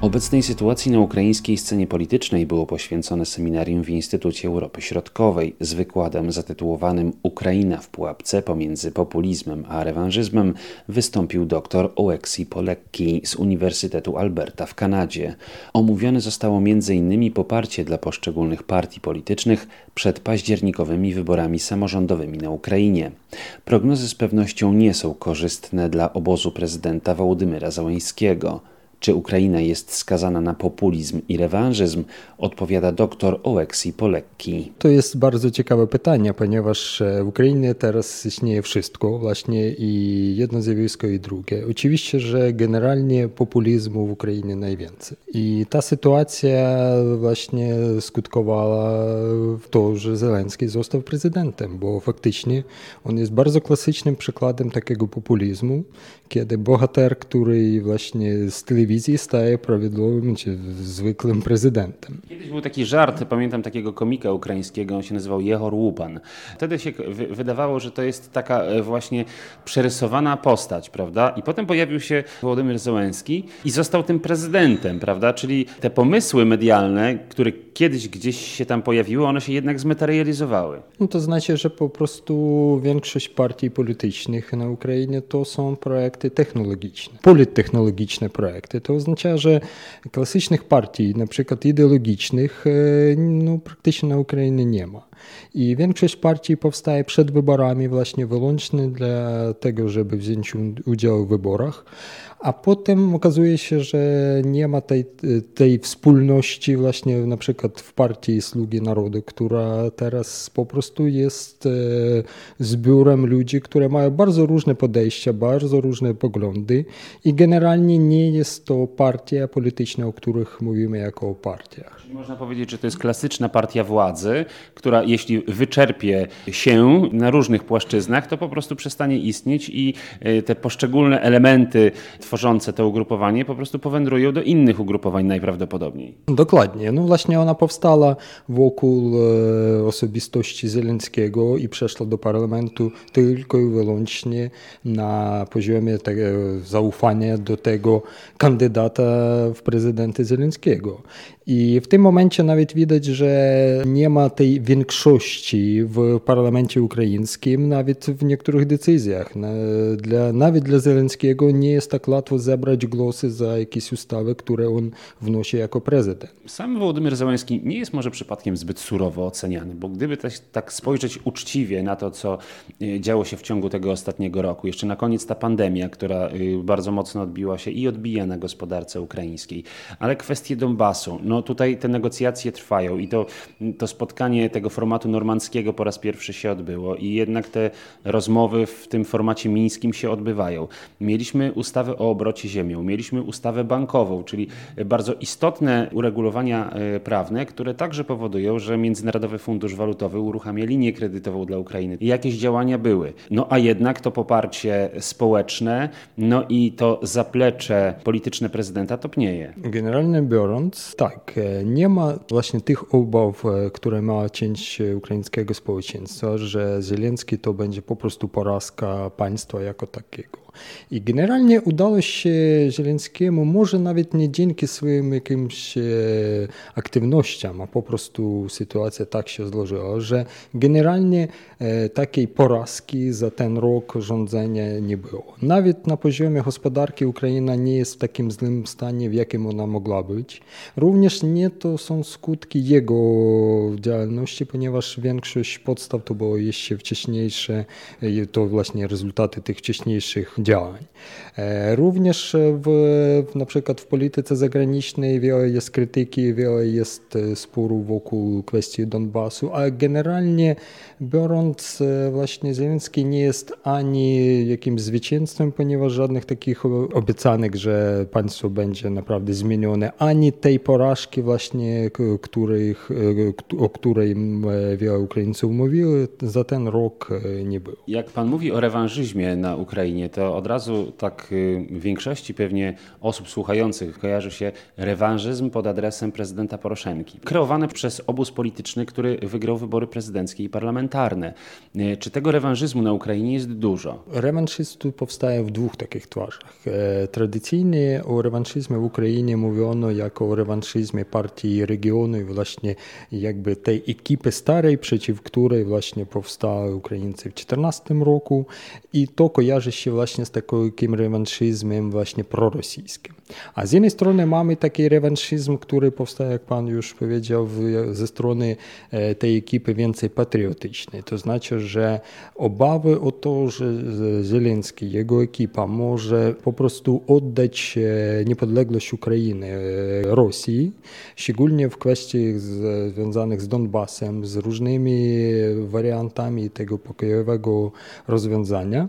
Obecnej sytuacji na ukraińskiej scenie politycznej było poświęcone seminarium w Instytucie Europy Środkowej z wykładem zatytułowanym Ukraina w pułapce pomiędzy populizmem a rewanżyzmem wystąpił dr Oleksij Polecki z Uniwersytetu Alberta w Kanadzie. Omówione zostało m.in. poparcie dla poszczególnych partii politycznych przed październikowymi wyborami samorządowymi na Ukrainie. Prognozy z pewnością nie są korzystne dla obozu prezydenta Wołodymyra Załańskiego. Czy Ukraina jest skazana na populizm i rewanżyzm? Odpowiada dr Oleksij Polecki. To jest bardzo ciekawe pytanie, ponieważ e, w Ukrainie teraz istnieje wszystko, właśnie i jedno zjawisko i drugie. Oczywiście, że generalnie populizmu w Ukrainie najwięcej. I ta sytuacja właśnie skutkowała w to, że Zelenski został prezydentem, bo faktycznie on jest bardzo klasycznym przykładem takiego populizmu, kiedy bohater, który właśnie z telewizji telewizji staje prawidłowym czy zwykłym prezydentem. Kiedyś był taki żart, pamiętam takiego komika ukraińskiego, on się nazywał Jehor Łupan. Wtedy się wydawało, że to jest taka e, właśnie przerysowana postać, prawda? I potem pojawił się Władimir Zełenski i został tym prezydentem, prawda? Czyli te pomysły medialne, które kiedyś gdzieś się tam pojawiły, one się jednak zmaterializowały. No to znaczy, że po prostu większość partii politycznych na Ukrainie to są projekty technologiczne, polittechnologiczne projekty to oznacza, że klasycznych partii, na przykład ideologicznych, e, no, praktycznie na Ukrainie nie ma. I większość partii powstaje przed wyborami właśnie wyłącznie dla tego, żeby wziąć udział w wyborach a potem okazuje się, że nie ma tej, tej wspólności właśnie na przykład w partii Sługi Narodu, która teraz po prostu jest e, zbiorem ludzi, które mają bardzo różne podejścia, bardzo różne poglądy i generalnie nie jest to partia polityczna, o których mówimy jako o partiach. Można powiedzieć, że to jest klasyczna partia władzy, która jeśli wyczerpie się na różnych płaszczyznach, to po prostu przestanie istnieć i e, te poszczególne elementy tworzące to ugrupowanie po prostu powędrują do innych ugrupowań najprawdopodobniej. Dokładnie. No właśnie ona powstała wokół e, osobistości Zeleńskiego i przeszła do parlamentu tylko i wyłącznie na poziomie tego zaufania do tego kandydata w prezydenty Zeleńskiego. I w tym momencie nawet widać, że nie ma tej większości w parlamencie ukraińskim, nawet w niektórych decyzjach. Dla, nawet dla Zelenskiego nie jest tak łatwo zebrać głosy za jakieś ustawy, które on wnosi jako prezydent. Sam Wołodymyr Zełenski nie jest może przypadkiem zbyt surowo oceniany, bo gdyby też tak spojrzeć uczciwie na to, co e, działo się w ciągu tego ostatniego roku, jeszcze na koniec ta pandemia, która e, bardzo mocno odbiła się i odbija na gospodarce ukraińskiej, ale kwestie Donbasu, no tutaj te negocjacje trwają i to, to spotkanie tego formatu normandzkiego po raz pierwszy się odbyło i jednak te rozmowy w tym formacie mińskim się odbywają. Mieliśmy ustawę o obrocie ziemią, mieliśmy ustawę bankową, czyli bardzo istotne uregulowania e, prawne, które także powodują, że Międzynarodowy Fundusz Walutowy uruchamia linię kredytową dla Ukrainy. I jakieś działania były. No a jednak to poparcie społeczne, no i to zaplecze polityczne prezydenta topnieje. Generalnie biorąc, tak, e, nie ma właśnie tych obaw, e, które ma część ukraińskiego społeczeństwa, że Zielenski to będzie po prostu porażka państwa jako takiego. I generalnie udało się Zieleńskiemu, może nawet nie dzięki swoim jakimś e, aktywnościom, a po prostu sytuacja tak się złożyła, że generalnie e, takiej porażki za ten rok rządzenia nie było. Nawet na poziomie gospodarki Ukraina nie jest w takim złym stanie, w jakim ona mogła być. Również nie to są skutki jego działalności, ponieważ większość podstaw to było jeszcze wcześniejsze, e, to właśnie rezultaty tych wcześniejszych działań. E, również w, na przykład w polityce zagranicznej wiele jest krytyki, wiele jest e, sporów wokół kwestii Donbasu, a generalnie biorąc e, właśnie Zelenski nie jest ani jakimś zwycięstwem, ponieważ żadnych takich obiecanek, że państwo będzie naprawdę zmienione, ani tej porażki właśnie, których, o której wiele Ukraińców mówiły, za ten rok nie było. Jak pan mówi o rewanżyzmie na Ukrainie, to od razu tak w większości pewnie osób słuchających kojarzy się rewanżyzm pod adresem prezydenta Poroszenki. Kreowany przez obóz polityczny, który wygrał wybory prezydenckie i parlamentarne. Czy tego rewanżyzmu na Ukrainie jest dużo? Rewanżyzm powstaje w dwóch takich twarzach. Tradycyjnie o rewanżyzmie w Ukrainie mówiono jako o rewanżyzmie partii regionu i właśnie jakby tej ekipy starej, przeciw której właśnie powstały Ukraińcy w 2014 roku i to kojarzy się właśnie z takim rewanżyzmem właśnie prorosyjskim. A z jednej strony mamy taki rewanżyzm, który powstaje, jak pan już powiedział, ze strony tej ekipy więcej patriotycznej. To znaczy, że obawy o to, że Zelenski, jego ekipa może po prostu oddać niepodległość Ukrainy Rosji, szczególnie w kwestiach związanych z Donbasem, z różnymi wariantami tego pokojowego rozwiązania,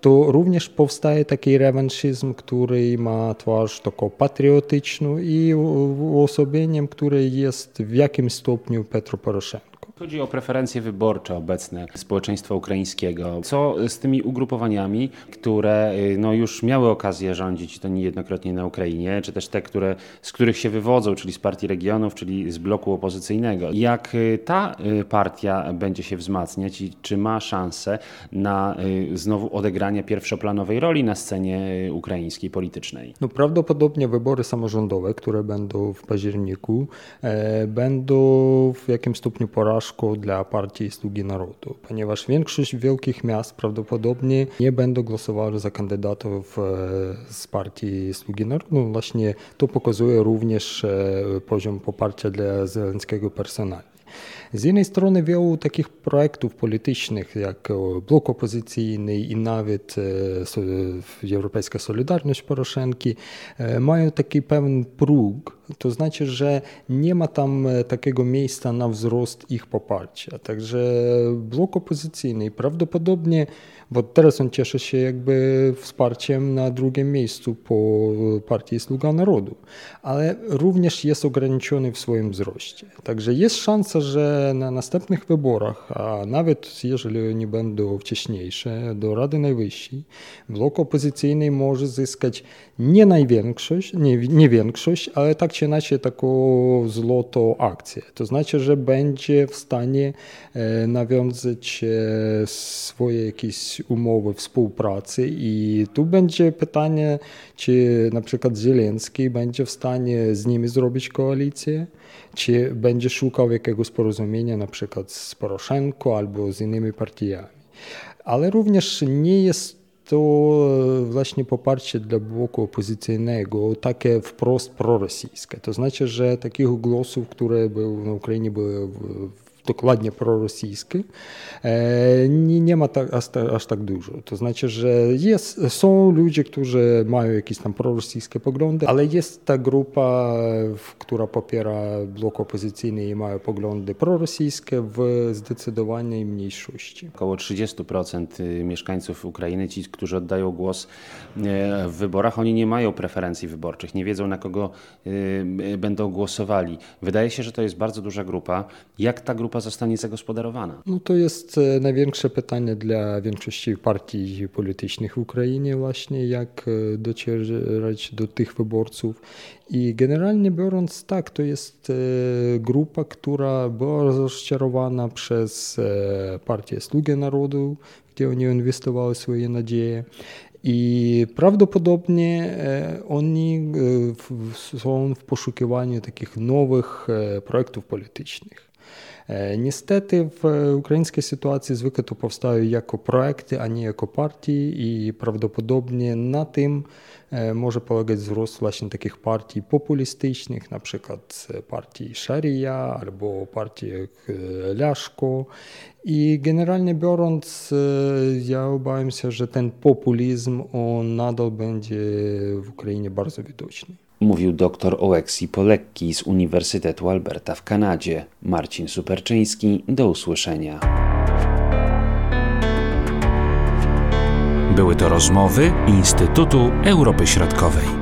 to również powstaje taki rewanżyzm, który ma twarz taką patriotyczną i uosobieniem, które jest w jakimś stopniu Petro Poroszenko. Chodzi o preferencje wyborcze obecne społeczeństwa ukraińskiego. Co z tymi ugrupowaniami, które y, no, już miały okazję rządzić, to niejednokrotnie na Ukrainie, czy też te, które, z których się wywodzą, czyli z partii regionów, czyli z bloku opozycyjnego. Jak y, ta y, partia będzie się wzmacniać i czy ma szansę na znowu odegranie pierwszoplanowej roli na scenie ukraińskiej politycznej? No, prawdopodobnie wybory samorządowe, które będą w październiku, e, będą w jakimś stopniu porażką dla partii Sługi Narodu, ponieważ większość wielkich miast prawdopodobnie nie będą głosowały za kandydatów e, z partii Sługi Narodu. No właśnie to pokazuje również e, poziom poparcia dla Zelenskiego personalnie. Z jednej strony wielu takich projektów politycznych, jak blok opozycyjny i nawet Europejska Solidarność Poroszenki, mają taki pewien próg, to znaczy, że nie ma tam takiego miejsca na wzrost ich poparcia. Także blok opozycyjny prawdopodobnie, bo teraz on cieszy się jakby wsparciem na drugim miejscu po partii Sługa Narodu, ale również jest ograniczony w swoim wzroście. Także jest szansa, że na następnych wyborach, a nawet jeżeli oni będą wcześniejsze, do Rady Najwyższej, blok opozycyjny może zyskać nie największość, nie, nie większość, ale tak czy inaczej taką złotą akcję. To znaczy, że będzie w stanie nawiązać swoje jakieś umowy współpracy i tu będzie pytanie, czy na przykład Zielenski będzie w stanie z nimi zrobić koalicję, czy będzie szukał jakiegoś porozumienia na przykład z Poroszenko albo z innymi partiami. Ale również nie jest to właśnie poparcie dla bloku opozycyjnego takie wprost prorosyjskie. To znaczy, że takich głosów, które były na Ukrainie były dokładnie prorosyjski, nie, nie ma tak, aż, tak dużo. To znaczy, że jest, są ludzie, którzy mają jakieś tam prorosyjskie poglądy, ale jest ta grupa, która popiera blok opozycyjny i ma poglądy prorosyjskie w zdecydowanej mniejszości. Około 30% mieszkańców Ukrainy, ci, którzy oddają głos w wyborach, oni nie mają preferencji wyborczych, nie wiedzą na kogo będą głosowali. Wydaje się, że to jest bardzo duża grupa. Jak ta grupa zostanie zagospodarowana? No to jest największe pytanie dla większości partii politycznych w Ukrainie właśnie, jak docierać do tych wyborców. I generalnie biorąc tak, to jest grupa, która była rozczarowana przez partię Sługę Narodu, gdzie oni inwestowały swoje nadzieje. I prawdopodobnie oni są w poszukiwaniu takich nowych projektów politycznych. Niestety w ukraińskiej sytuacji zwykle to powstają jako projekty, a nie jako partii i prawdopodobnie na tym może polegać wzrost właśnie takich partii populistycznych, na przykład partii Sharia albo partii jak Laszko. I generalnie biorąc, ja obawiam się, że ten populizm on nadal będzie w Ukrainie bardzo widoczny. Mówił dr Oleksii Polekki z Uniwersytetu Alberta w Kanadzie. Marcin Superczyński, do usłyszenia. Były to rozmowy Instytutu Europy Środkowej.